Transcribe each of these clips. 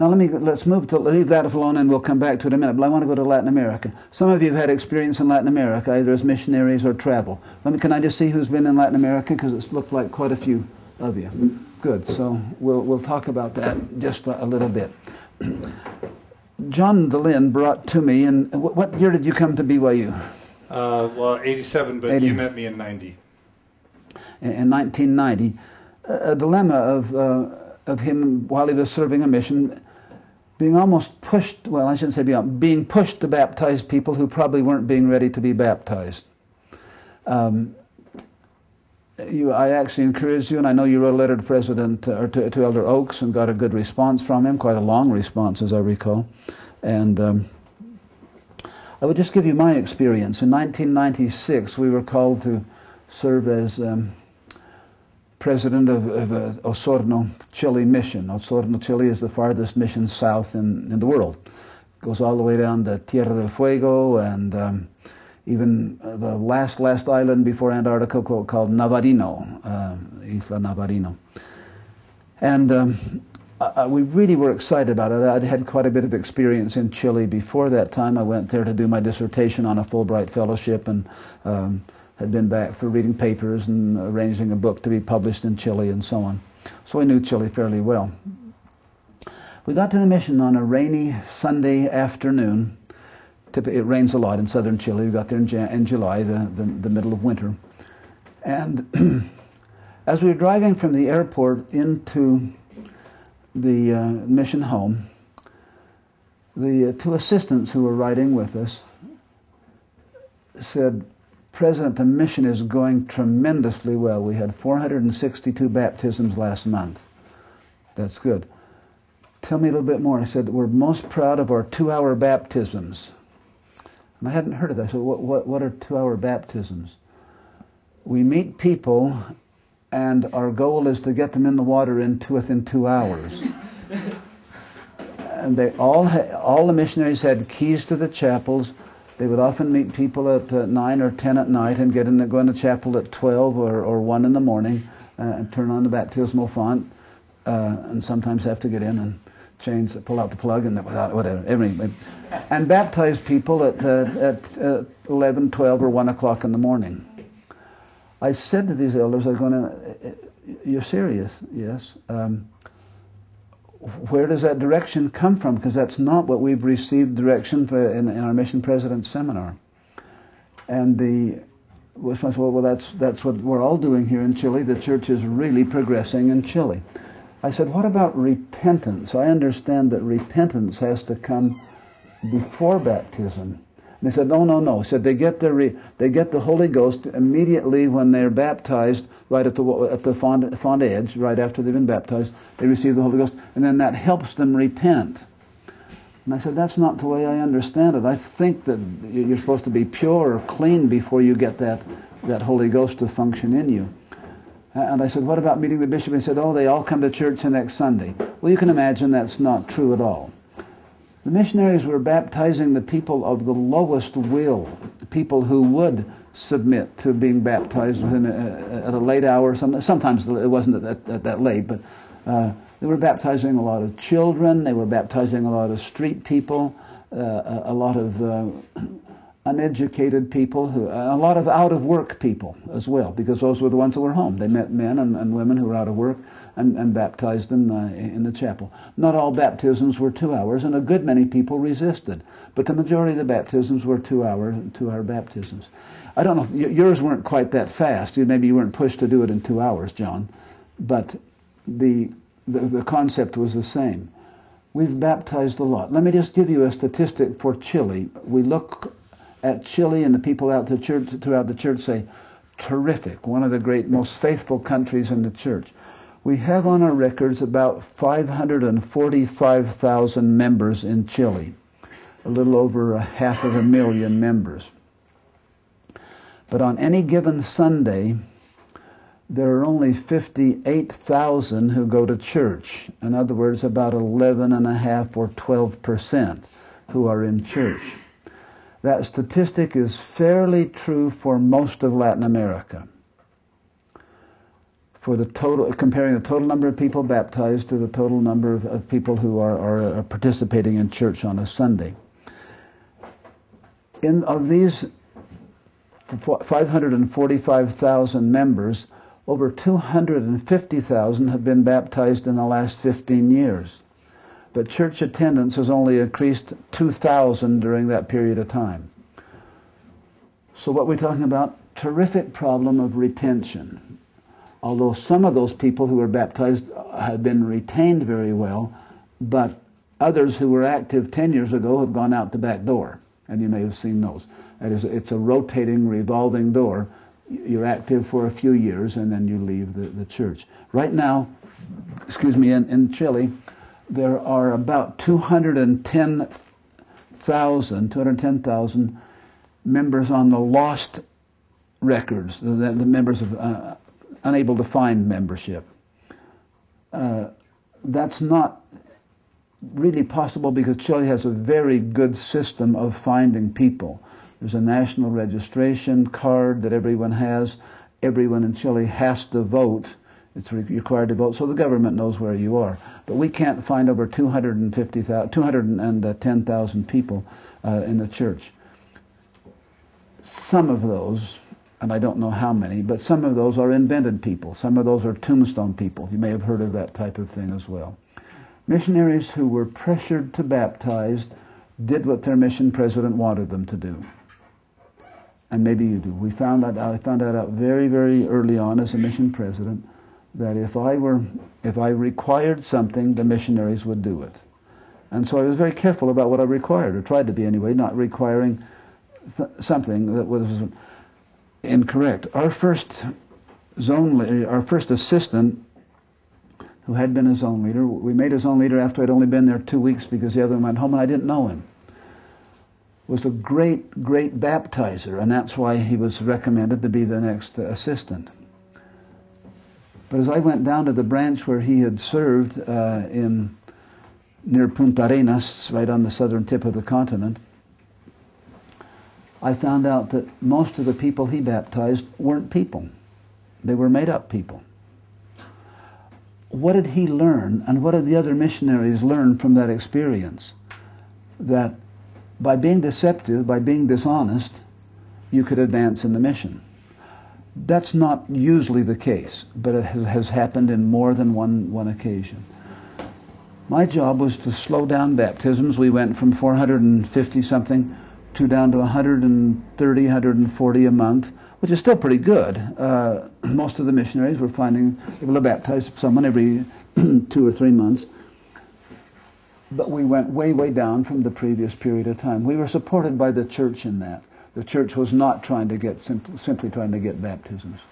Now let me let's move to leave that alone, and we'll come back to it in a minute. But I want to go to Latin America. Some of you have had experience in Latin America, either as missionaries or travel. Let me, can I just see who's been in Latin America? Because it's looked like quite a few of you. Good. So we'll we'll talk about that just a, a little bit. John DeLynn brought to me, and what year did you come to BYU? Uh, well, 87, but 80. you met me in 90. In 1990. A dilemma of, uh, of him while he was serving a mission being almost pushed, well, I shouldn't say being pushed to baptize people who probably weren't being ready to be baptized. Um, you, I actually encourage you, and I know you wrote a letter to President uh, or to, to, Elder Oaks and got a good response from him, quite a long response, as I recall. And um, I would just give you my experience. In 1996, we were called to serve as um, president of, of uh, Osorno, Chile mission. Osorno, Chile is the farthest mission south in, in the world. Goes all the way down to Tierra del Fuego and um, even uh, the last, last island before Antarctica called, called Navarino, uh, Isla Navarino. And um, we really were excited about it. I'd had quite a bit of experience in Chile before that time. I went there to do my dissertation on a Fulbright fellowship and um, had been back for reading papers and arranging a book to be published in Chile and so on. So I knew Chile fairly well. We got to the mission on a rainy Sunday afternoon. It rains a lot in southern Chile. We got there in, Jan- in July, the, the, the middle of winter. And as we were driving from the airport into the uh, mission home, the uh, two assistants who were riding with us said, President, the mission is going tremendously well. We had 462 baptisms last month. That's good. Tell me a little bit more. I said, We're most proud of our two hour baptisms. And I hadn't heard of that. So, what, what, what are two hour baptisms? We meet people, and our goal is to get them in the water in two, within two hours. and they all, ha- all the missionaries had keys to the chapels they would often meet people at uh, 9 or 10 at night and get in the, go into chapel at 12 or, or 1 in the morning uh, and turn on the baptismal font uh, and sometimes have to get in and change, pull out the plug and without whatever. And baptize people at, uh, at uh, 11, 12 or 1 o'clock in the morning. I said to these elders, I was going, uh, you're serious? Yes. Um, where does that direction come from? Because that's not what we've received direction for in, in our mission president seminar. And the response, well, well, that's, that's what we're all doing here in Chile. The church is really progressing in Chile. I said, what about repentance? I understand that repentance has to come before baptism. They said, no, no, no. He said they get, the re- they get the Holy Ghost immediately when they're baptized, right at the, at the font, font edge, right after they've been baptized. They receive the Holy Ghost, and then that helps them repent. And I said, that's not the way I understand it. I think that you're supposed to be pure or clean before you get that, that Holy Ghost to function in you. And I said, what about meeting the bishop? And he said, oh, they all come to church the next Sunday. Well, you can imagine that's not true at all. The missionaries were baptizing the people of the lowest will, people who would submit to being baptized a, at a late hour. Sometimes it wasn't at, at that late, but uh, they were baptizing a lot of children. They were baptizing a lot of street people, uh, a, lot of uh, uneducated people, who, a lot of out of work people as well, because those were the ones that were home. They met men and, and women who were out of work and, and baptized them uh, in the chapel. Not all baptisms were two hours, and a good many people resisted. But the majority of the baptisms were two hour, two hour baptisms. I don't know if yours weren't quite that fast. Maybe you weren't pushed to do it in two hours, John. But the, the, the concept was the same. We've baptized a lot. Let me just give you a statistic for Chile. We look at Chile, and the people out the church, throughout the church say, terrific, one of the great, most faithful countries in the church we have on our records about 545,000 members in Chile, a little over a half of a million members. But on any given Sunday, there are only 58,000 who go to church. In other words, about 11.5 or 12 percent who are in church. That statistic is fairly true for most of Latin America. For the total, comparing the total number of people baptized to the total number of, of people who are, are, are, participating in church on a Sunday. In, of these 545,000 members, over 250,000 have been baptized in the last 15 years. But church attendance has only increased 2,000 during that period of time. So, what we're talking about, terrific problem of retention although some of those people who were baptized have been retained very well, but others who were active 10 years ago have gone out the back door. And you may have seen those. That is, it's a rotating, revolving door. You're active for a few years and then you leave the, the church. Right now, excuse me, in, in Chile, there are about 210,000 210,000 members on the lost records, the, the members of uh, unable to find membership. Uh, that's not really possible because Chile has a very good system of finding people. There's a national registration card that everyone has. Everyone in Chile has to vote. It's required to vote, so the government knows where you are. But we can't find over 210,000 people uh, in the church. Some of those and I don't know how many, but some of those are invented people. Some of those are tombstone people. You may have heard of that type of thing as well. Missionaries who were pressured to baptize did what their mission president wanted them to do. And maybe you do. We found that I found that out very, very early on as a mission president that if I were if I required something, the missionaries would do it. And so I was very careful about what I required, or tried to be anyway, not requiring th- something that was incorrect. Our first zone leader, our first assistant, who had been a zone leader, we made a zone leader after I'd only been there two weeks because the other one went home and I didn't know him. Was a great, great baptizer, and that's why he was recommended to be the next assistant. But as I went down to the branch where he had served uh, in near Punta Arenas, right on the southern tip of the continent, I found out that most of the people he baptized weren't people. They were made up people. What did he learn, and what did the other missionaries learn from that experience? That by being deceptive, by being dishonest, you could advance in the mission. That's not usually the case, but it has happened in more than one, one occasion. My job was to slow down baptisms. We went from 450 something to down to 130, 140 a month, which is still pretty good. Uh, most of the missionaries were finding able to baptize someone every two or three months. But we went way, way down from the previous period of time. We were supported by the church in that. The church was not trying to get simply trying to get baptisms.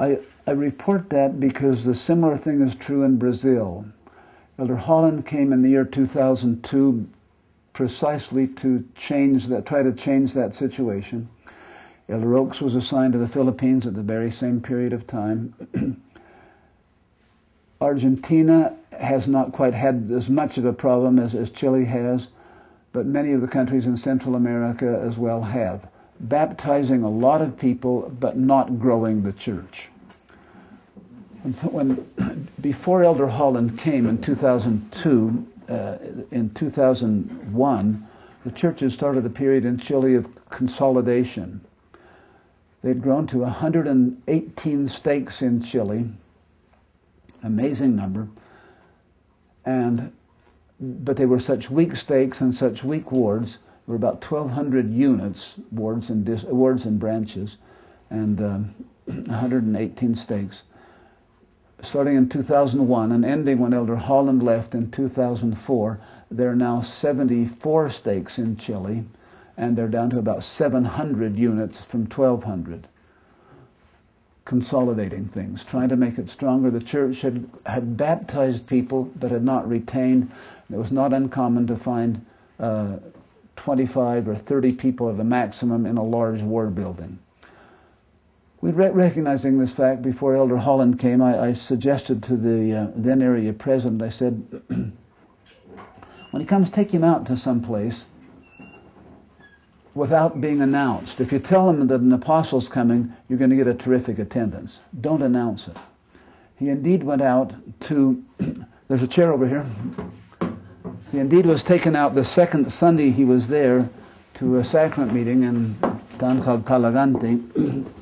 I, I report that because the similar thing is true in Brazil. Elder Holland came in the year 2002 precisely to change that, try to change that situation. Elder Oaks was assigned to the Philippines at the very same period of time. Argentina has not quite had as much of a problem as, as Chile has, but many of the countries in Central America as well have. Baptizing a lot of people, but not growing the church. When, before Elder Holland came in 2002, uh, in 2001, the churches started a period in Chile of consolidation. They'd grown to 118 stakes in Chile, amazing number, and but they were such weak stakes and such weak wards. There were about 1,200 units, wards and dis, wards and branches, and um, 118 stakes starting in 2001 and ending when Elder Holland left in 2004, there are now 74 stakes in Chile, and they're down to about 700 units from 1,200. Consolidating things, trying to make it stronger. The church had, had baptized people but had not retained. It was not uncommon to find uh, 25 or 30 people at a maximum in a large ward building. We re- recognizing this fact before Elder Holland came, I, I suggested to the uh, then area president, I said, when he comes, take him out to some place without being announced. If you tell them that an apostle's coming, you're going to get a terrific attendance. Don't announce it. He indeed went out to, there's a chair over here. He indeed was taken out the second Sunday he was there to a sacrament meeting in town called Talagante.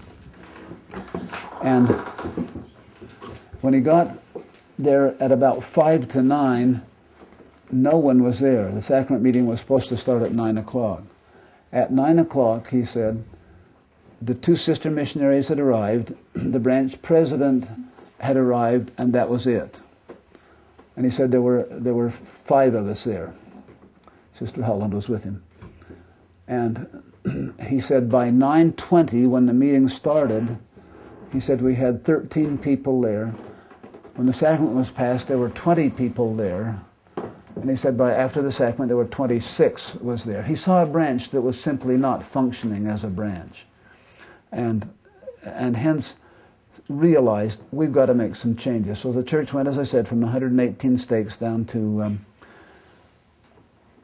and when he got there at about five to nine, no one was there. The sacrament meeting was supposed to start at nine o'clock. At nine o'clock, he said, the two sister missionaries had arrived, the branch president had arrived, and that was it. And he said there were, there were five of us there. Sister Holland was with him. And he said by 9.20, when the meeting started, he said we had 13 people there. When the sacrament was passed, there were 20 people there. And he said by after the sacrament, there were 26 was there. He saw a branch that was simply not functioning as a branch. And, and hence realized we've got to make some changes. So the church went, as I said, from 118 stakes down to, um,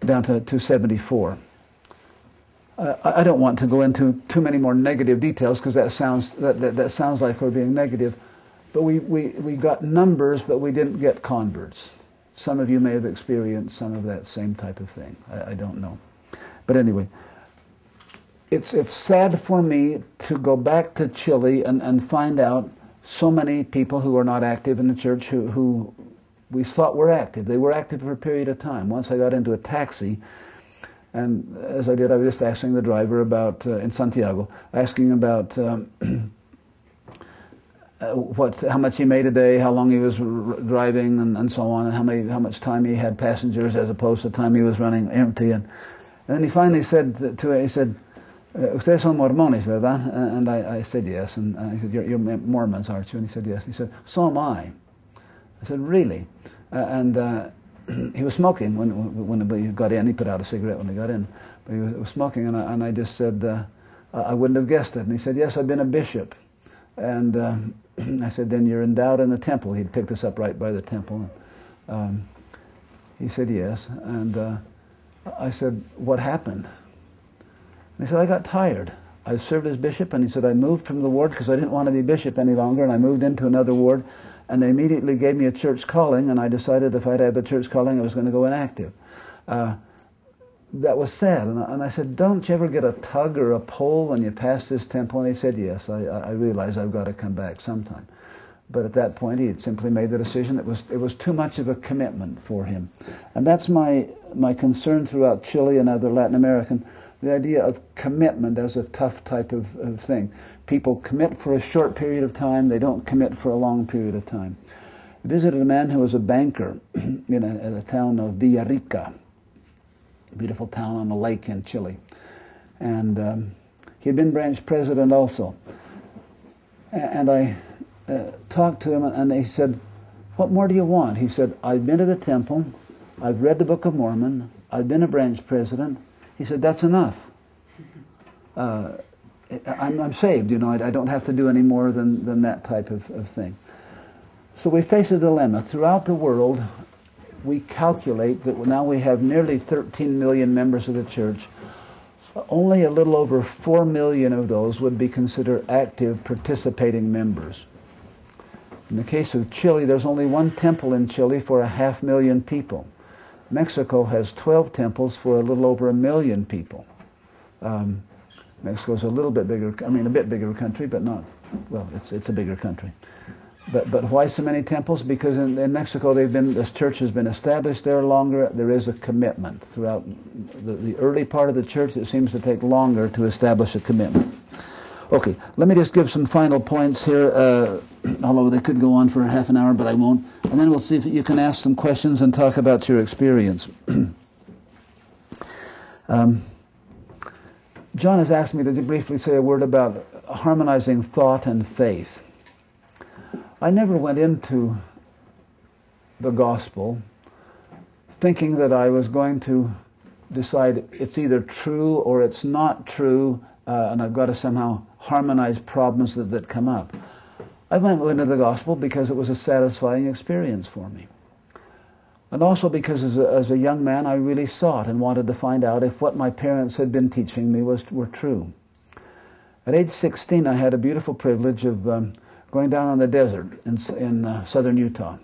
down to, to 74. Uh, I don't want to go into too many more negative details because that sounds, that, that, that, sounds like we're being negative. But we, we, we got numbers, but we didn't get converts. Some of you may have experienced some of that same type of thing. I, I don't know. But anyway, it's, it's sad for me to go back to Chile and, and find out so many people who are not active in the church who, who we thought were active. They were active for a period of time. Once I got into a taxi, and as I did, I was just asking the driver about, uh, in Santiago, asking about um, uh, what, how much he made a day, how long he was driving, and, and so on, and how, many, how much time he had passengers as opposed to time he was running empty. And, and then he finally said to he said, uh, Ustedes son mormones, ¿verdad? And I, I said yes. And he said, you're, you're, Mormons, aren't you? And he said yes. He said, so am I. I said, really? Uh, and uh, he was smoking when, when he got in. He put out a cigarette when he got in. But he was, was smoking, and I, and I just said, uh, I wouldn't have guessed it. And he said, yes, I've been a bishop. And um, I said, then you're endowed in the temple. He'd picked us up right by the temple. Um, he said, yes. And uh, I said, what happened? And he said, I got tired. I served as bishop, and he said, I moved from the ward because I didn't want to be bishop any longer, and I moved into another ward, and they immediately gave me a church calling, and I decided if I'd have a church calling, I was going to go inactive. Uh, that was sad. And I, and I, said, don't you ever get a tug or a pull when you pass this temple? And he said, yes, I, I realize I've got to come back sometime. But at that point, he had simply made the decision that was, it was too much of a commitment for him. And that's my, my concern throughout Chile and other Latin American, the idea of commitment as a tough type of, of thing. People commit for a short period of time, they don't commit for a long period of time. I visited a man who was a banker in a, in a town of Villarrica, a beautiful town on a lake in Chile. And um, he had been branch president also. And I uh, talked to him, and he said, What more do you want? He said, I've been to the temple, I've read the Book of Mormon, I've been a branch president. He said, That's enough. Uh, I'm, I'm, saved, you know, I, I, don't have to do any more than, than that type of, of thing. So we face a dilemma. Throughout the world, we calculate that now we have nearly 13 million members of the church. Only a little over 4 million of those would be considered active participating members. In the case of Chile, there's only one temple in Chile for a half million people. Mexico has 12 temples for a little over a million people. Um, Mexico's a little bit bigger, I mean, a bit bigger country, but not, well, it's, it's a bigger country. But, but why so many temples? Because in, in Mexico, they've been, this church has been established there longer. There is a commitment. Throughout the, the early part of the church, it seems to take longer to establish a commitment. Okay, let me just give some final points here, uh, although they could go on for half an hour, but I won't. And then we'll see if you can ask some questions and talk about your experience. um, John has asked me to briefly say a word about harmonizing thought and faith. I never went into the gospel thinking that I was going to decide it's either true or it's not true, uh, and I've got to somehow harmonize problems that, that come up. I went into the gospel because it was a satisfying experience for me. And also because as a, as a young man, I really sought and wanted to find out if what my parents had been teaching me was, were true. At age 16, I had a beautiful privilege of um, going down on the desert in, in uh, southern Utah.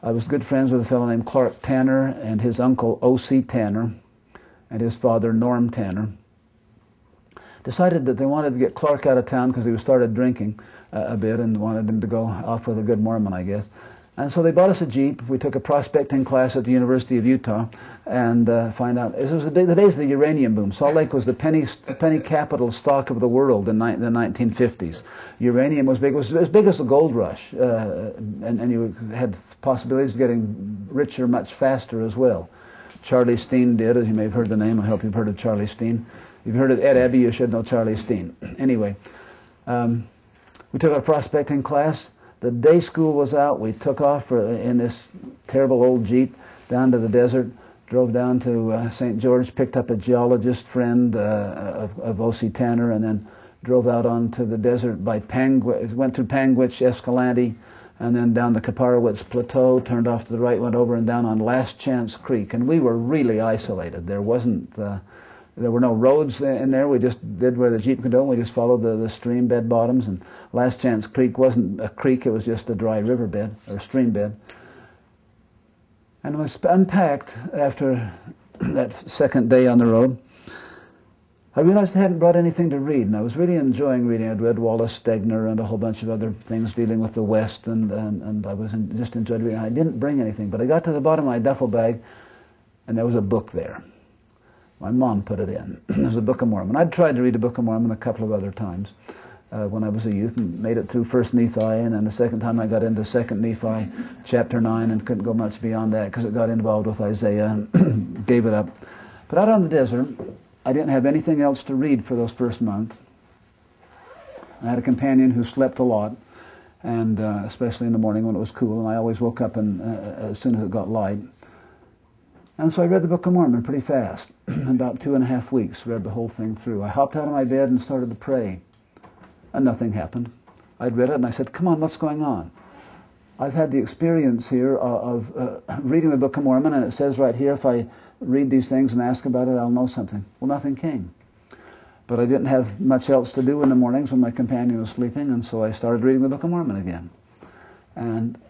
I was good friends with a fellow named Clark Tanner and his uncle O.C. Tanner and his father Norm Tanner. Decided that they wanted to get Clark out of town because he started drinking uh, a bit and wanted him to go off with a good Mormon, I guess. And so they bought us a Jeep. We took a prospecting class at the University of Utah and uh, find out. This was the, day, the, days of the uranium boom. Salt Lake was the penny, penny capital stock of the world in ni- the 1950s. Uranium was big. It was as big as the gold rush. Uh, and, and you had possibilities of getting richer much faster as well. Charlie Steen did, as you may have heard the name. I hope you've heard of Charlie Steen. You've heard of Ed Abbey, you should know Charlie Steen. anyway, um, we took our prospecting class the day school was out, we took off for, in this terrible old Jeep down to the desert, drove down to uh, St. George, picked up a geologist friend uh, of, of O.C. Tanner, and then drove out onto the desert by Panguitch, went through Panguitch, Escalante, and then down the Kaiparowits Plateau, turned off to the right, went over and down on Last Chance Creek. And we were really isolated. There wasn't uh, there were no roads in there. We just did where the Jeep could go. We just followed the, the stream bed bottoms. And Last Chance Creek wasn't a creek, it was just a dry river bed or stream bed. And I was unpacked after that second day on the road. I realized I hadn't brought anything to read, and I was really enjoying reading. I'd read Wallace Stegner and a whole bunch of other things dealing with the West, and, and, and I was in, just enjoyed reading. I didn't bring anything, but I got to the bottom of my duffel bag, and there was a book there. My mom put it in. There's a Book of Mormon. I'd tried to read the Book of Mormon a couple of other times uh, when I was a youth and made it through First Nephi, and then the second time I got into Second Nephi, chapter nine, and couldn't go much beyond that because it got involved with Isaiah and gave it up. But out on the desert, I didn't have anything else to read for those first month. I had a companion who slept a lot, and uh, especially in the morning when it was cool, and I always woke up and, uh, as soon as it got light. And so I read the Book of Mormon pretty fast. In about two and a half weeks, read the whole thing through. I hopped out of my bed and started to pray. And nothing happened. I'd read it and I said, Come on, what's going on? I've had the experience here of, of uh, reading the Book of Mormon, and it says right here, if I read these things and ask about it, I'll know something. Well, nothing came. But I didn't have much else to do in the mornings when my companion was sleeping, and so I started reading the Book of Mormon again. And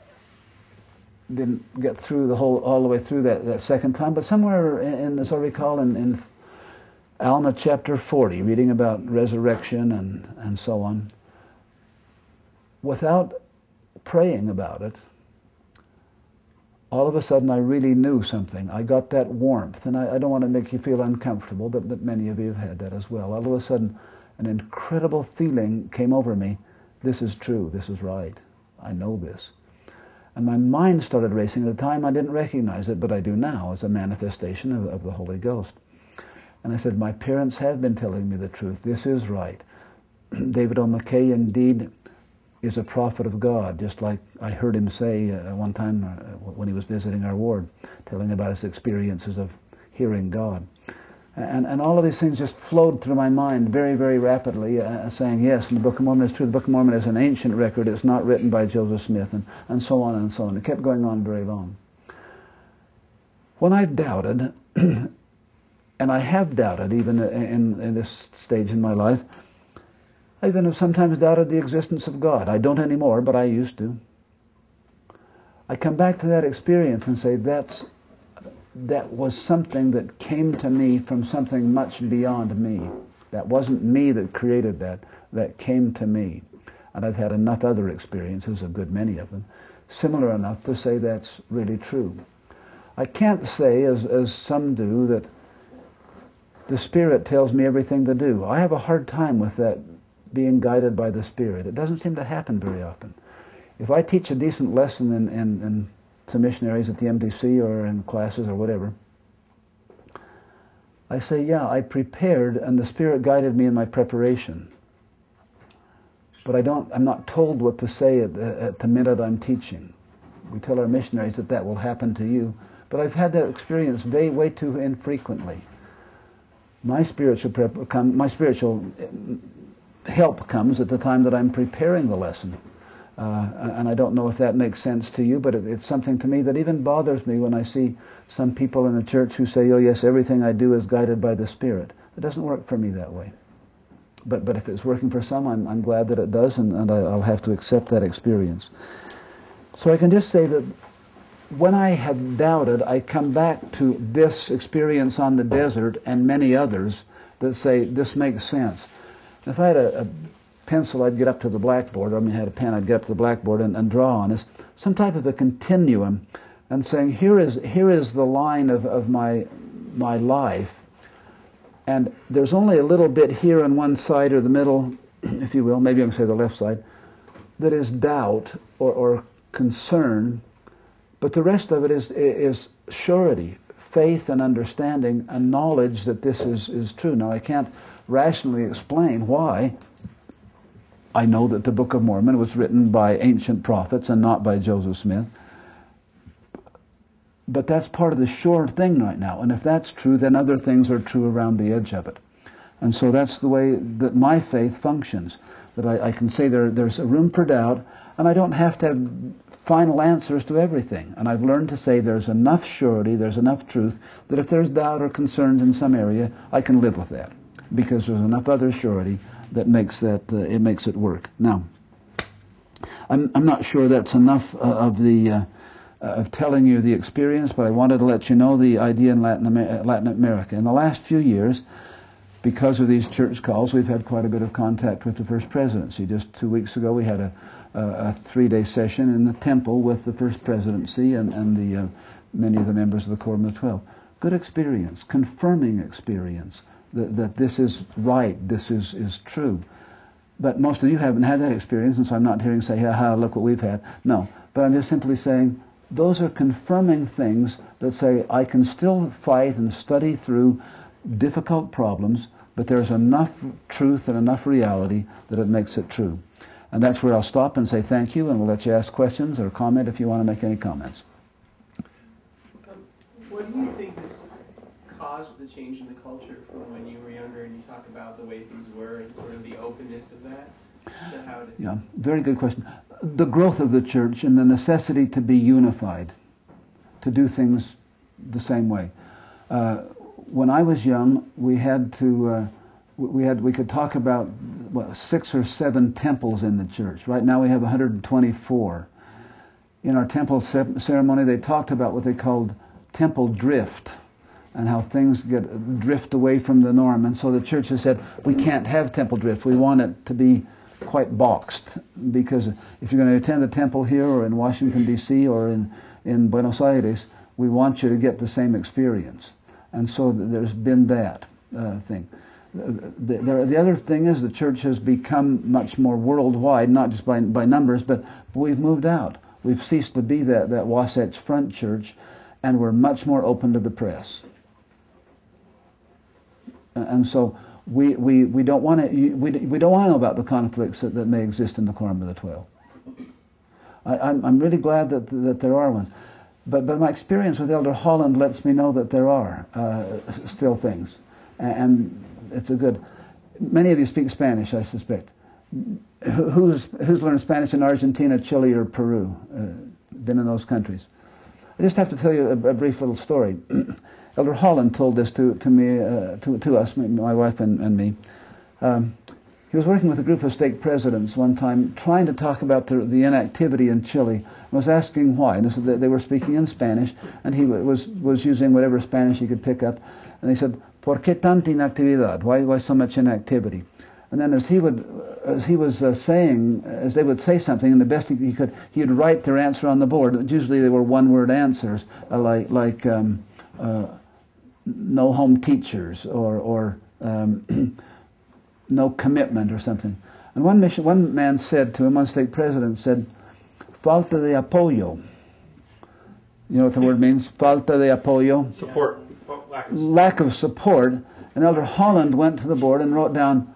didn't get through the whole all the way through that, that second time, but somewhere in, in as I recall in, in Alma chapter 40, reading about resurrection and, and so on, without praying about it, all of a sudden I really knew something. I got that warmth, and I, I don't want to make you feel uncomfortable, but, but many of you have had that as well. All of a sudden, an incredible feeling came over me. This is true. This is right. I know this. And my mind started racing. At the time, I didn't recognize it, but I do now as a manifestation of, of the Holy Ghost. And I said, My parents have been telling me the truth. This is right. David O. McKay indeed is a prophet of God, just like I heard him say uh, one time uh, when he was visiting our ward, telling about his experiences of hearing God. And, and all of these things just flowed through my mind very, very rapidly, uh, saying, yes, the Book of Mormon is true. The Book of Mormon is an ancient record. It's not written by Joseph Smith, and, and so on and so on. It kept going on very long. When I've doubted, and I have doubted even in, in this stage in my life, I even have sometimes doubted the existence of God. I don't anymore, but I used to. I come back to that experience and say, that's that was something that came to me from something much beyond me. That wasn't me that created that, that came to me. And I've had enough other experiences, a good many of them, similar enough to say that's really true. I can't say, as, as some do, that the Spirit tells me everything to do. I have a hard time with that being guided by the Spirit. It doesn't seem to happen very often. If I teach a decent lesson in, in, in to missionaries at the MTC or in classes or whatever. I say, yeah, I prepared and the Spirit guided me in my preparation. But I don't, I'm not told what to say at the, at the minute I'm teaching. We tell our missionaries that that will happen to you. But I've had that experience way, way too infrequently. My spiritual, prep, my spiritual eh, help comes at the time that I'm preparing the lesson. Uh, and I don't know if that makes sense to you, but it, it's something to me that even bothers me when I see some people in the church who say, oh, yes, everything I do is guided by the Spirit. It doesn't work for me that way. But, but if it's working for some, I'm, I'm glad that it does, and, and I, I'll have to accept that experience. So I can just say that when I have doubted, I come back to this experience on the desert and many others that say this makes sense. If I had a, a pencil, I'd get up to the blackboard, or I mean, I had a pen, I'd get up to the blackboard and, and draw on this, some type of a continuum, and saying, here is, here is the line of, of my, my life, and there's only a little bit here on one side or the middle, if you will, maybe I'm going to say the left side, that is doubt or, or concern, but the rest of it is, is surety, faith and understanding and knowledge that this is, is true. Now, I can't rationally explain why. I know that the Book of Mormon was written by ancient prophets and not by Joseph Smith. But that's part of the sure thing right now. And if that's true, then other things are true around the edge of it. And so that's the way that my faith functions. That I, I can say there, there's a room for doubt, and I don't have to have final answers to everything. And I've learned to say there's enough surety, there's enough truth, that if there's doubt or concerns in some area, I can live with that. Because there's enough other surety that makes that uh, it makes it work. Now, I'm, I'm not sure that's enough uh, of the uh, of telling you the experience, but I wanted to let you know the idea in Latin, Amer- Latin America. In the last few years, because of these church calls, we've had quite a bit of contact with the First Presidency. Just two weeks ago, we had a, a, a three-day session in the temple with the First Presidency and, and the, uh, many of the members of the Quorum of the Twelve. Good experience, confirming experience that, that this is right, this is, is true. But most of you haven't had that experience, and so I'm not hearing say, ha ha, look what we've had. No, but I'm just simply saying, those are confirming things that say I can still fight and study through difficult problems, but there's enough truth and enough reality that it makes it true. And that's where I'll stop and say thank you, and we'll let you ask questions or comment if you want to make any comments. Um, what do you think has caused the change in the culture when you were younger and you talk about the way things were and sort of the openness of that? Yeah, very good question the growth of the church and the necessity to be unified, to do things the same way. Uh, when I was young, we had to, uh, we had, we could talk about what, six or seven temples in the church. Right now we have 124. In our temple ceremony, they talked about what they called temple drift and how things get drift away from the norm. And so the church has said, we can't have temple drift. We want it to be quite boxed because if you're going to attend the temple here or in Washington, D.C. or in, in Buenos Aires, we want you to get the same experience. And so there's been that uh, thing. The, the, the, other thing is the church has become much more worldwide, not just by, by numbers, but, but we've moved out. We've ceased to be that, that Wasatch Front church, and we're much more open to the press. And so we, we, we don't want to we, we don't want to know about the conflicts that, that may exist in the Quorum of the Twelve. I, I'm, I'm really glad that, that there are ones. But, but my experience with Elder Holland lets me know that there are uh, still things. And it's a good. Many of you speak Spanish, I suspect. Who's, who's learned Spanish in Argentina, Chile, or Peru? Uh, been in those countries. I just have to tell you a, a brief little story. Elder Holland told this to, to me, uh, to, to us, my wife and, and me. Um, he was working with a group of stake presidents one time, trying to talk about the, the inactivity in Chile, and was asking why. And they were speaking in Spanish, and he was, was using whatever Spanish he could pick up. And they said, ¿Por qué tanta inactividad? Why, why so much inactivity? And then as he would, as he was uh, saying, as they would say something, and the best he, could, he would write their answer on the board. Usually they were one-word answers, uh, like, like um, uh, no home teachers or, or um, no commitment or something. And one, mission, one man said to him, one stake president said, falta de apoyo. You know what the word means? Falta de apoyo. Support. Lack of, Lack of support. And Elder Holland went to the board and wrote down,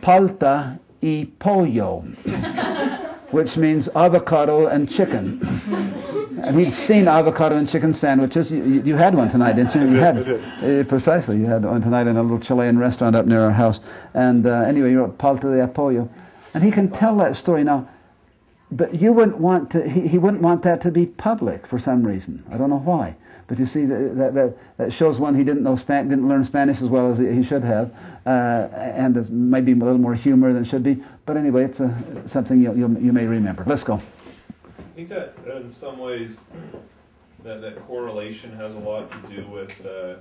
palta y pollo, which means avocado and chicken. And he'd seen avocado and chicken sandwiches. You, you, you had one tonight, didn't you? You had uh, precisely. You had one tonight in a little Chilean restaurant up near our house. And uh, anyway, you wrote Palta de Apoyo, and he can tell that story now. but you wouldn't want to, he, he wouldn't want that to be public for some reason. I don't know why. But you see, that, that, that, that shows one, he didn't know Span- didn't learn Spanish as well as he should have, uh, and there's maybe a little more humor than should be. But anyway, it's a, something you, you, you may remember. Let's go. I think that in some ways that, that correlation has a lot to do with uh,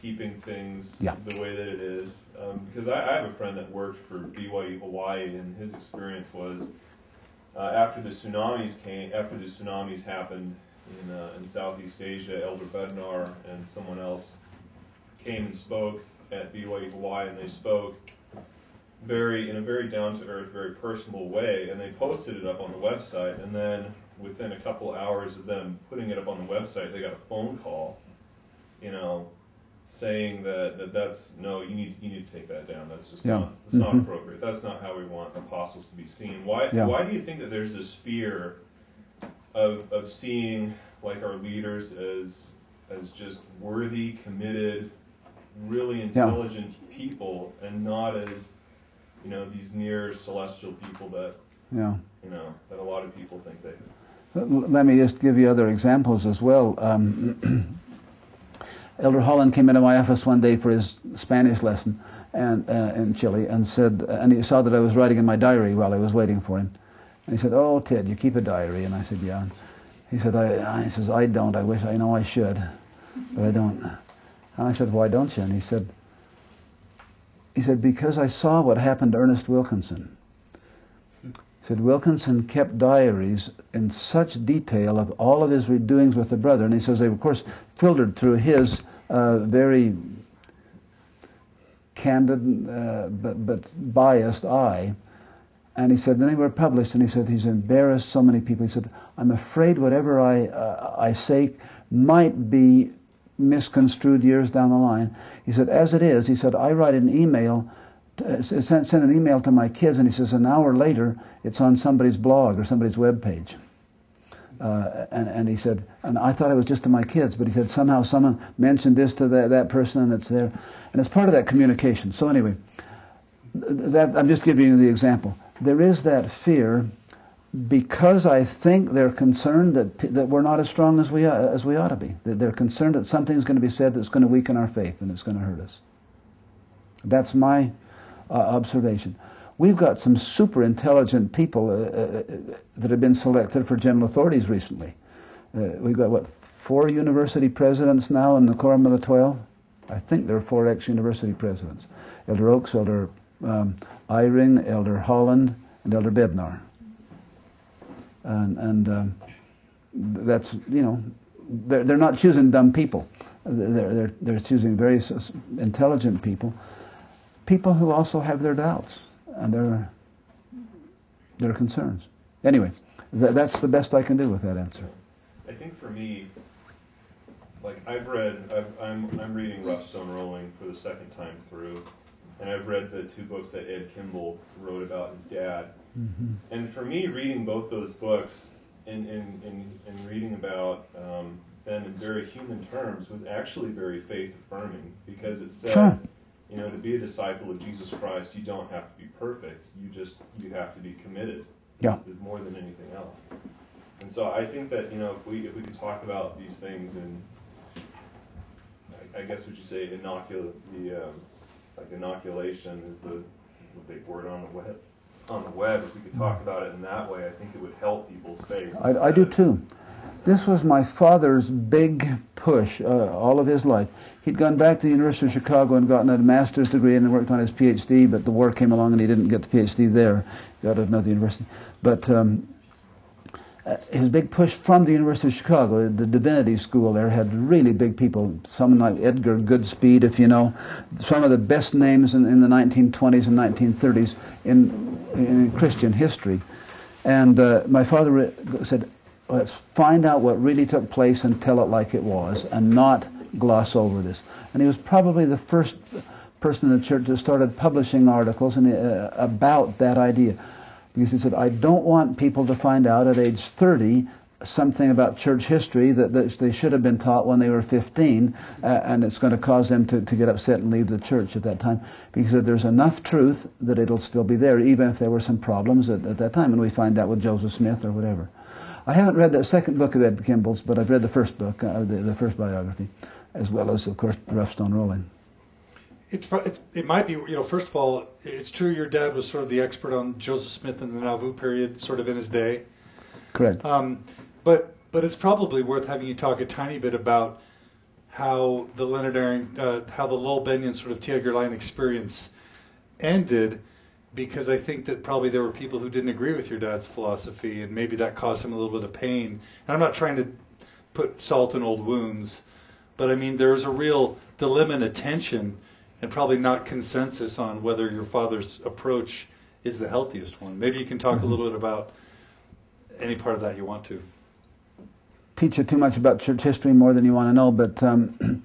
keeping things Yeah. the way that it is. Um, because I, I have a friend that worked for BYU Hawaii, and his experience was uh, after the tsunamis came, after the tsunamis happened in, uh, in Southeast Asia, Elder Bednar and someone else came and spoke at BYU Hawaii, and they spoke very in a very down to earth, very personal way, and they posted it up on the website. And then within a couple hours of them putting it up on the website, they got a phone call, you know, saying that, that that's no, you need you need to take that down. That's just Yeah. not it's not Mhm. appropriate. That's not how we want apostles to be seen. Why Yeah. why do you think that there's this fear of of seeing like our leaders as as just worthy, committed, really intelligent people, and not as you know these near celestial people that Yeah. you know that a lot of people think they. Let me just give you other examples as well. Um, Elder Holland came into my office one day for his Spanish lesson and, uh, in Chile and said, and he saw that I was writing in my diary while I was waiting for him. And he said, "Oh, Ted, you keep a diary?" And I said, "Yeah." He said, "I," he says, "I don't. I wish I know I should, but I don't." And I said, "Why don't you?" And he said, "He said because I saw what happened to Ernest Wilkinson." He said Wilkinson kept diaries in such detail of all of his doings with the brother, and he says they, of course, filtered through his uh, very candid uh, but, but biased eye. And he said, then they were published, and he said, he's embarrassed so many people. He said, I'm afraid whatever I, uh, I say might be misconstrued years down the line. He said, as it is, he said, I write an email, uh, send, send an email to my kids, and he says, an hour later, it's on somebody's blog or somebody's web page. Uh, and, and he said, and I thought it was just to my kids, but he said somehow someone mentioned this to that, that person and it's there. And it's part of that communication. So anyway, that, I'm just giving you the example. There is that fear because I think they're concerned that, that we're not as strong as we, uh, as we ought to be. That They're concerned that something's going to be said that's going to weaken our faith and it's going to hurt us. That's my uh, observation. We've got some super intelligent people uh, uh, that have been selected for general authorities recently. Uh, we've got, what, four university presidents now in the Quorum of the Twelve? I think there are four ex university presidents Elder Oaks, Elder um, Eyring, Elder Holland, and Elder Bednar. And, and um, that's, you know, they're, they're not choosing dumb people. They're, they're, they're choosing very intelligent people, people who also have their doubts and their, their concerns. Anyway, th- that's the best I can do with that answer. I think for me, like I've read, I've, I'm I'm reading Rough Stone Rolling for the second time through, and I've read the two books that Ed Kimball wrote about his dad. And for me, reading both those books and and, and, and reading about um, them in very human terms was actually very faith affirming because it said, Sure. you know, to be a disciple of Jesus Christ, you don't have to be perfect. You just you have to be committed. Yeah. Is more than anything else. And so I think that you know if we if we could talk about these things in I, I guess would you say inocul the um, like inoculation is the, the big word on the web on the web if we could talk about it in that way I think it would help people's faith. I, I do too. This was my father's big push uh, all of his life. He'd gone back to the University of Chicago and gotten a master's degree and worked on his PhD, but the war came along and he didn't get the PhD there. Got at another university. But um, his big push from the University of Chicago, the divinity school there, had really big people. Someone like Edgar Goodspeed, if you know, some of the best names in, in the 1920s and 1930s in, in Christian history. And uh, my father said, let's find out what really took place and tell it like it was and not gloss over this. And he was probably the first person in the church that started publishing articles and, uh, about that idea. Because he said, I don't want people to find out at age 30 something about church history that, that they should have been taught when they were 15, uh, and it's going to cause them to, to get upset and leave the church at that time because there's enough truth that it'll still be there, even if there were some problems at, at that time. And we find that with Joseph Smith or whatever. I haven't read the second book of Ed Kimball's, but I've read the first book, uh, the, the first biography, as well as, of course, Rough Stone Rolling. It's, it's, it might be you know first of all it's true your dad was sort of the expert on Joseph Smith and the Nauvoo period sort of in his day correct um, but but it's probably worth having you talk a tiny bit about how the Leonard Aaron, uh, how the Lowell Bennion sort of Ted Lyon experience ended, because I think that probably there were people who didn't agree with your dad's philosophy, and maybe that caused him a little bit of pain. And I'm not trying to put salt in old wounds, but I mean there's a real dilemma and a tension, and probably not consensus on whether your father's approach is the healthiest one. Maybe you can talk mm-hmm. a little bit about any part of that you want to teach you too much about church history more than you want to know, but um,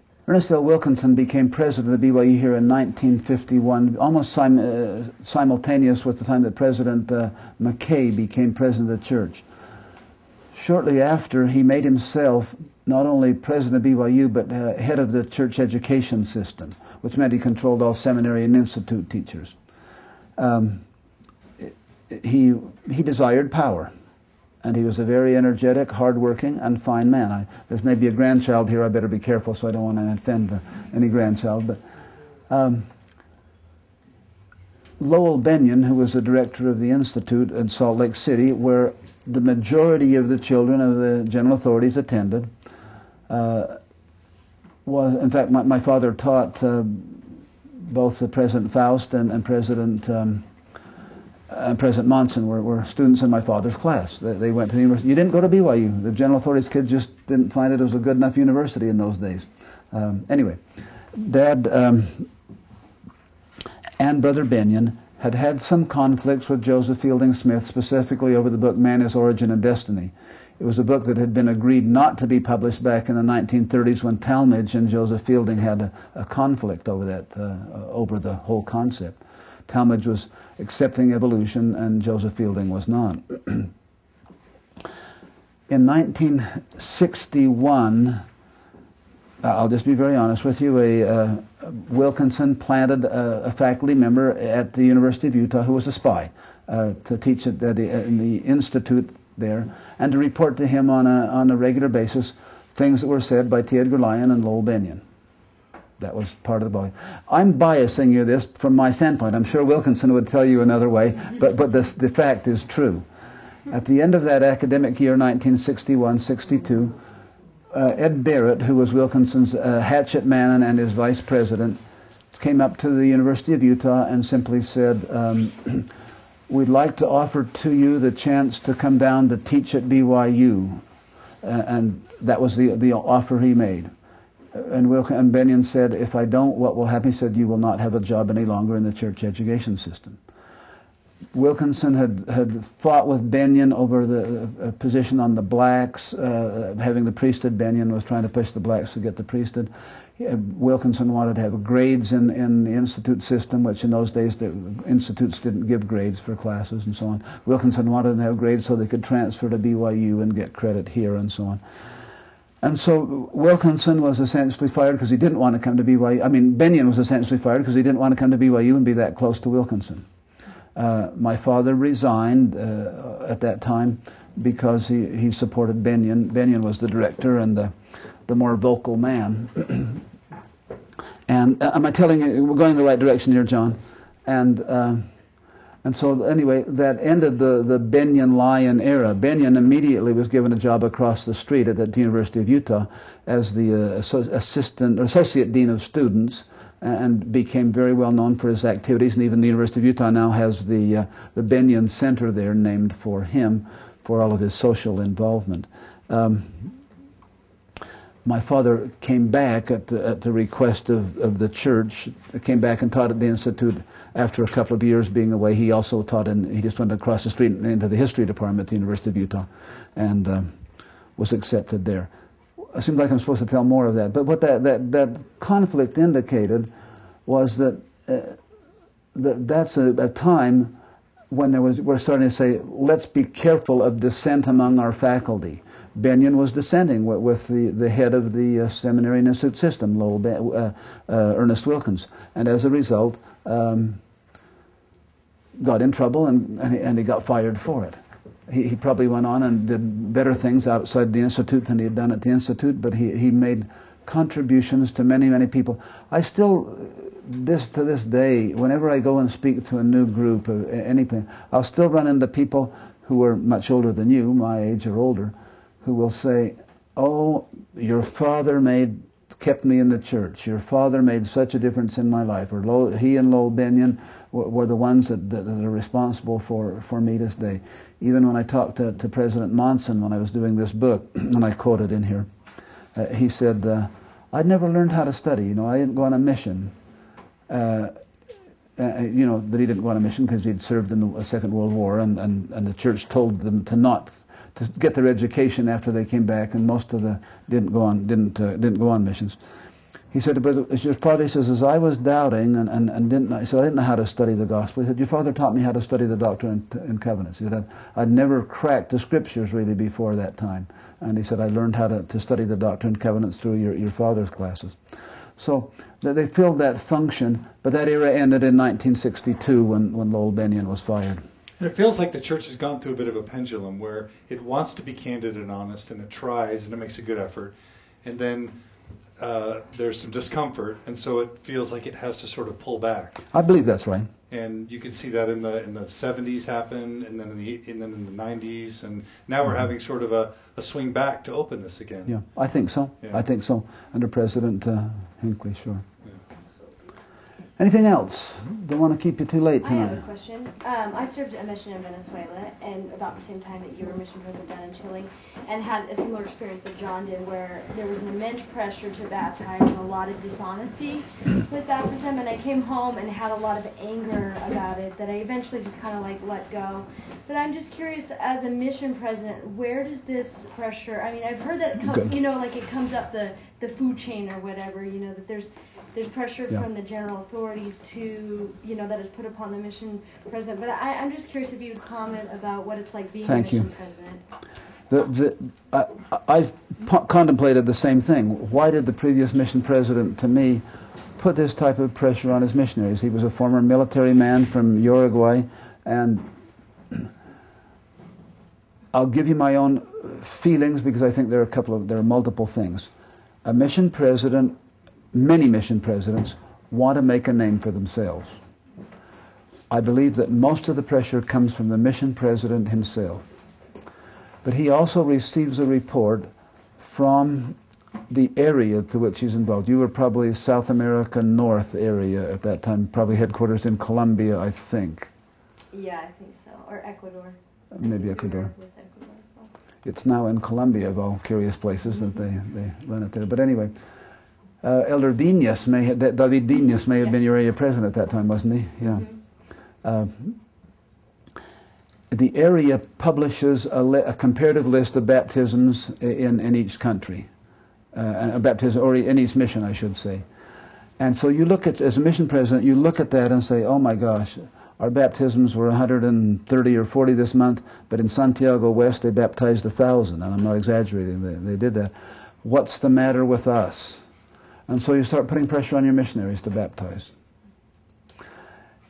Ernest L. Wilkinson became president of the BYU here in 1951, almost sim- uh, simultaneous with the time that President uh, McKay became president of the church. Shortly after, he made himself not only president of BYU, but uh, head of the church education system, which meant he controlled all seminary and institute teachers. Um, he, he desired power and he was a very energetic, hardworking, and fine man. I, there's maybe a grandchild here. I better be careful so I don't want to offend the, any grandchild. But um, Lowell Bennion, who was the director of the institute in Salt Lake City, where the majority of the children of the general authorities attended, uh, was in fact my, my father taught uh, both the President Faust and, and President. Um, and President Monson were, were students in my father's class. They, they, went to the university. You didn't go to BYU. The general authorities kids just didn't find it was a good enough university in those days. Um, anyway, Dad um, and Brother Bennion had had some conflicts with Joseph Fielding Smith, specifically over the book Man, His Origin and Destiny. It was a book that had been agreed not to be published back in the 1930s when Talmage and Joseph Fielding had a, a conflict over that, uh, over the whole concept. Talmage was accepting evolution and Joseph Fielding was not. In 1961, I'll just be very honest with you, a, uh, Wilkinson planted a, a, faculty member at the University of Utah who was a spy uh, to teach at the, in the institute there and to report to him on a, on a regular basis things that were said by T. Edgar Lyon and Lowell Bennion. That was part of the book. I'm biasing you this from my standpoint. I'm sure Wilkinson would tell you another way, but, but this, the fact is true. At the end of that academic year, 1961-62, uh, Ed Barrett, who was Wilkinson's uh, hatchet man and his vice president, came up to the University of Utah and simply said, um, we'd like to offer to you the chance to come down to teach at BYU. Uh, and that was the, the offer he made. And, Wilk- and Bennion said, if I don't, what will happen? He said, you will not have a job any longer in the church education system. Wilkinson had, had fought with Bennion over the uh, position on the blacks, uh, having the priesthood. Bennion was trying to push the blacks to get the priesthood. Wilkinson wanted to have grades in, in the institute system, which in those days the institutes didn't give grades for classes and so on. Wilkinson wanted to have grades so they could transfer to BYU and get credit here and so on. And so Wilkinson was essentially fired because he didn't want to come to BYU. I mean, Bennion was essentially fired because he didn't want to come to BYU and be that close to Wilkinson. Uh, my father resigned uh, at that time because he, he supported Bennion. Bennion was the director and the, the more vocal man. and uh, am I telling you, we're going in the right direction here, John? And uh, and so anyway, that ended the, the Bennion Lyon era. Bennion immediately was given a job across the street at the University of Utah as the uh, assistant or associate dean of students and became very well known for his activities. And even the University of Utah now has the, uh, the Bennion Center there named for him for all of his social involvement. Um, my father came back at the, at the request of, of the church, came back and taught at the Institute after a couple of years being away. He also taught in, he just went across the street into the history department at the University of Utah and um, was accepted there. It seems like I'm supposed to tell more of that. But what that, that, that conflict indicated was that, uh, that that's a, a time when there was, we're starting to say, let's be careful of dissent among our faculty. Bennion was descending with, with the, the head of the uh, seminary and institute system, Lowell uh, uh, Ernest Wilkins, and as a result, um, got in trouble and, and he, and, he, got fired for it. He, he, probably went on and did better things outside the institute than he had done at the institute, but he, he made contributions to many, many people. I still, this to this day, whenever I go and speak to a new group of anything, I'll still run into people who are much older than you, my age or older, who will say, "Oh, your father made kept me in the church. Your father made such a difference in my life." Or he and Lowell Bennion were, were the ones that, that, that, are responsible for, for me this day. Even when I talked to, to President Monson when I was doing this book, and I quoted in here, uh, he said, uh, "I'd never learned how to study. You know, I didn't go on a mission." Uh, uh, you know, that he didn't go on a mission because he'd served in the Second World War, and, and, and the church told them to not to get their education after they came back, and most of the didn't go on didn't uh, didn't go on missions. He said, but your father he says, as I was doubting and, and, and didn't, he said, I didn't know how to study the gospel. He said, your father taught me how to study the doctrine and, and covenants. He said, I'd, I'd, never cracked the scriptures really before that time. And he said, I learned how to, to study the doctrine and covenants through your, your father's classes. So they filled that function, but that era ended in 1962 when, when Lowell Bennion was fired. And it feels like the church has gone through a bit of a pendulum where it wants to be candid and honest, and it tries, and it makes a good effort, and then uh, there's some discomfort, and so it feels like it has to sort of pull back. I believe that's right. And you can see that in the in the 70s happen, and then in the and then in the 90s, and now we're mm-hmm. having sort of a, a swing back to openness again. Yeah, I think so. Yeah. I think so under President uh, Hinckley, sure. Anything else? Don't want to keep you too late tonight. I have a question. Um, I served a mission in Venezuela, and about the same time that you were mission president down in Chile, and had a similar experience that John did, where there was an immense pressure to baptize and a lot of dishonesty with baptism. And I came home and had a lot of anger about it that I eventually just kind of like let go. But I'm just curious, as a mission president, where does this pressure? I mean, I've heard that it comes, you know, like it comes up the the food chain or whatever. You know that there's there's pressure yeah. from the general authorities to, you know, that is put upon the mission president. But I, am just curious if you would comment about what it's like being Thank a mission you. president. The, the, uh, I've po- contemplated the same thing. Why did the previous mission president, to me, put this type of pressure on his missionaries? He was a former military man from Uruguay, and I'll give you my own feelings because I think there are a couple of there are multiple things. A mission president many mission presidents want to make a name for themselves. I believe that most of the pressure comes from the mission president himself. But he also receives a report from the area to which he's involved. You were probably South America North area at that time, probably headquarters in Colombia, I think. Yeah, I think so. Or Ecuador. Maybe Ecuador. Ecuador it's now in Colombia, of all curious places, mm-hmm. that they, they run it there. But anyway, uh, Elder Vinas may have, David Vinas may have yeah. been your area president at that time, wasn't he? Yeah. Mm-hmm. Uh, the area publishes a, a, comparative list of baptisms in, in each country, uh, a baptism or in each mission, I should say. And so you look at, as a mission president, you look at that and say, oh my gosh, our baptisms were 130 or 40 this month, but in Santiago West they baptized a thousand, and I'm not exaggerating, they, they did that. What's the matter with us? And so you start putting pressure on your missionaries to baptize.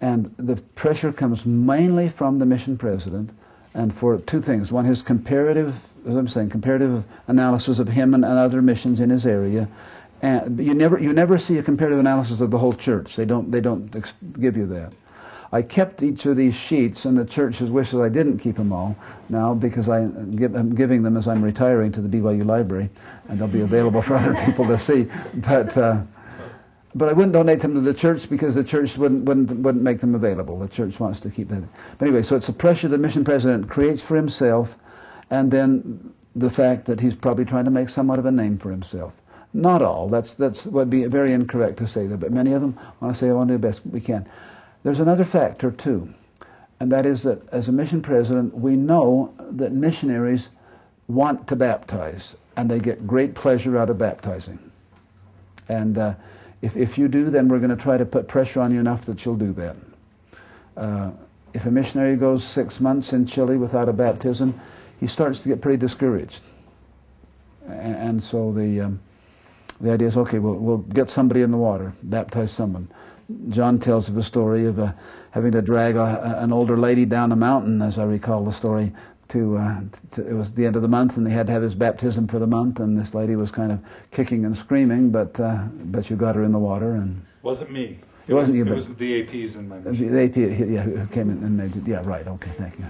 And the pressure comes mainly from the mission president, and for two things. One, his comparative, as I'm saying, comparative analysis of him and, other missions in his area. And you never, you never see a comparative analysis of the whole church. They don't, they don't give you that. I kept each of these sheets, and the church has wishes I didn't keep them all now because I I'm giving them as I'm retiring to the BYU library, and they'll be available for other people to see. But uh, but I wouldn't donate them to the church because the church wouldn't, wouldn't, wouldn't make them available. The church wants to keep them. But anyway, so it's a pressure the mission president creates for himself, and then the fact that he's probably trying to make somewhat of a name for himself. Not all. That's that's would be very incorrect to say that, but many of them want to say, "I want to do the best we can." There's another factor too, and that is that as a mission president, we know that missionaries want to baptize, and they get great pleasure out of baptizing. And uh, if, if you do, then we're going to try to put pressure on you enough that you'll do that. Uh, if a missionary goes six months in Chile without a baptism, he starts to get pretty discouraged. And, and so the, um, the idea is okay, we'll, we'll get somebody in the water, baptize someone. John tells of a story of uh, having to drag a, an older lady down a mountain, as I recall the story. To, uh, to, it was the end of the month, and he had to have his baptism for the month. And this lady was kind of kicking and screaming, but uh, but you got her in the water, and Wasn't me. It wasn't you, It but- was the APs in my the, mission. the AP, yeah, who came in and made it. Yeah, right. Okay, thank you.